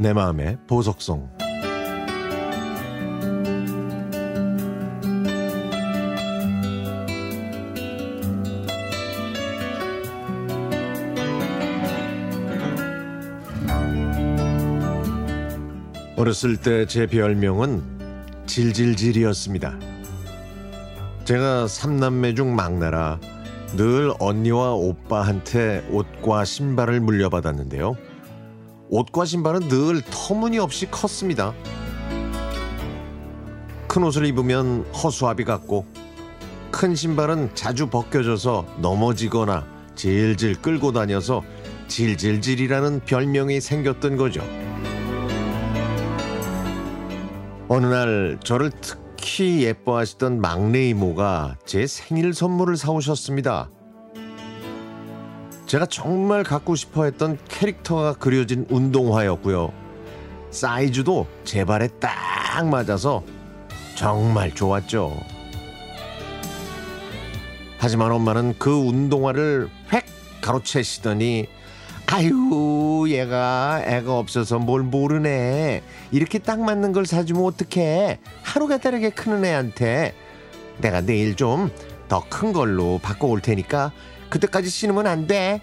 내 마음의 보석송 어렸을 때 제 별명은 질질질이었습니다. 제가 삼남매 중 막내라 늘 언니와 오빠한테 옷과 신발을 물려받았는데요. 옷과 신발은 늘 터무니없이 컸습니다. 큰 옷을 입으면 허수아비 같고 큰 신발은 자주 벗겨져서 넘어지거나 질질 끌고 다녀서 질질질이라는 별명이 생겼던 거죠. 어느 날 저를 특히 예뻐하시던 막내 이모가 제 생일 선물을 사오셨습니다. 제가 정말 갖고 싶어 했던 캐릭터가 그려진 운동화였고요. 사이즈도 제 발에 딱 맞아서 정말 좋았죠. 하지만 엄마는 그 운동화를 획 가로채시더니 아유 얘가 애가 없어서 뭘 모르네 이렇게 딱 맞는 걸 사주면 어떡해 하루가 다르게 크는 애한테 내가 내일 좀 더 큰 걸로 바꿔 올 테니까 그때까지 신으면 안 돼.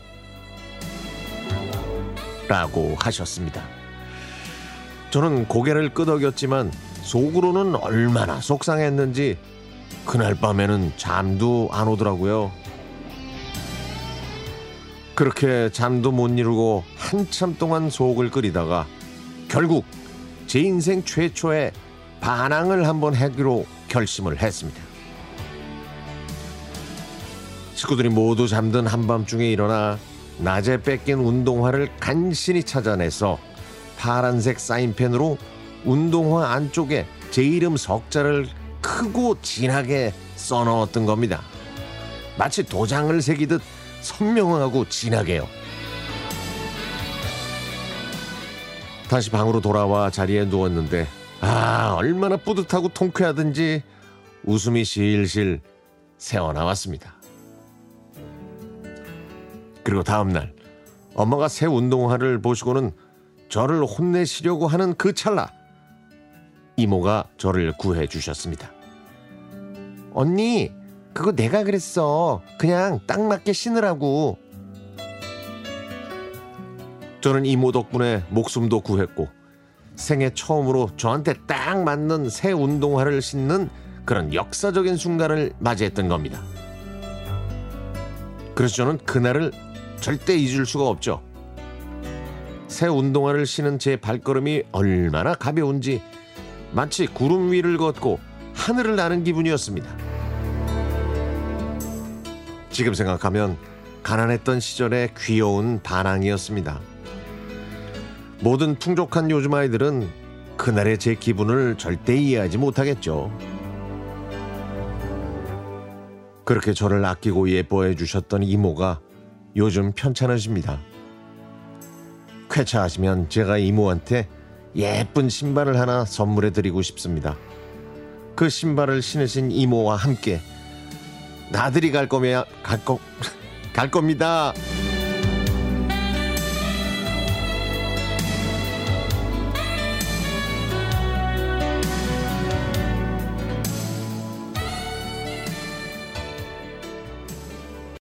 라고 하셨습니다. 저는 고개를 끄덕였지만 속으로는 얼마나 속상했는지 그날 밤에는 잠도 안 오더라고요. 그렇게 잠도 못 이루고 한참 동안 속을 끓이다가 결국 제 인생 최초의 반항을 한번 하기로 결심을 했습니다. 식구들이 모두 잠든 한밤중에 일어나 낮에 뺏긴 운동화를 간신히 찾아내서 파란색 사인펜으로 운동화 안쪽에 제 이름 석자를 크고 진하게 써넣었던 겁니다. 마치 도장을 새기듯 선명하고 진하게요. 다시 방으로 돌아와 자리에 누웠는데 아 얼마나 뿌듯하고 통쾌하든지 웃음이 실실 새어나왔습니다. 그리고 다음 날 엄마가 새 운동화를 보시고는 저를 혼내시려고 하는 그 찰나 이모가 저를 구해 주셨습니다. 언니 그거 내가 그랬어. 그냥 딱 맞게 신으라고. 저는 이모 덕분에 목숨도 구했고 생애 처음으로 저한테 딱 맞는 새 운동화를 신는 그런 역사적인 순간을 맞이했던 겁니다. 그래서 저는 그날을 절대 잊을 수가 없죠. 새 운동화를 신은 제 발걸음이 얼마나 가벼운지 마치 구름 위를 걷고 하늘을 나는 기분이었습니다. 지금 생각하면 가난했던 시절의 귀여운 반항이었습니다. 모든 풍족한 요즘 아이들은 그날의 제 기분을 절대 이해하지 못하겠죠. 그렇게 저를 아끼고 예뻐해 주셨던 이모가 요즘 편찮으십니다. 쾌차하시면 제가 이모한테 예쁜 신발을 하나 선물해 드리고 싶습니다. 그 신발을 신으신 이모와 함께 나들이 갈 거면 갈 거, 갈 겁니다.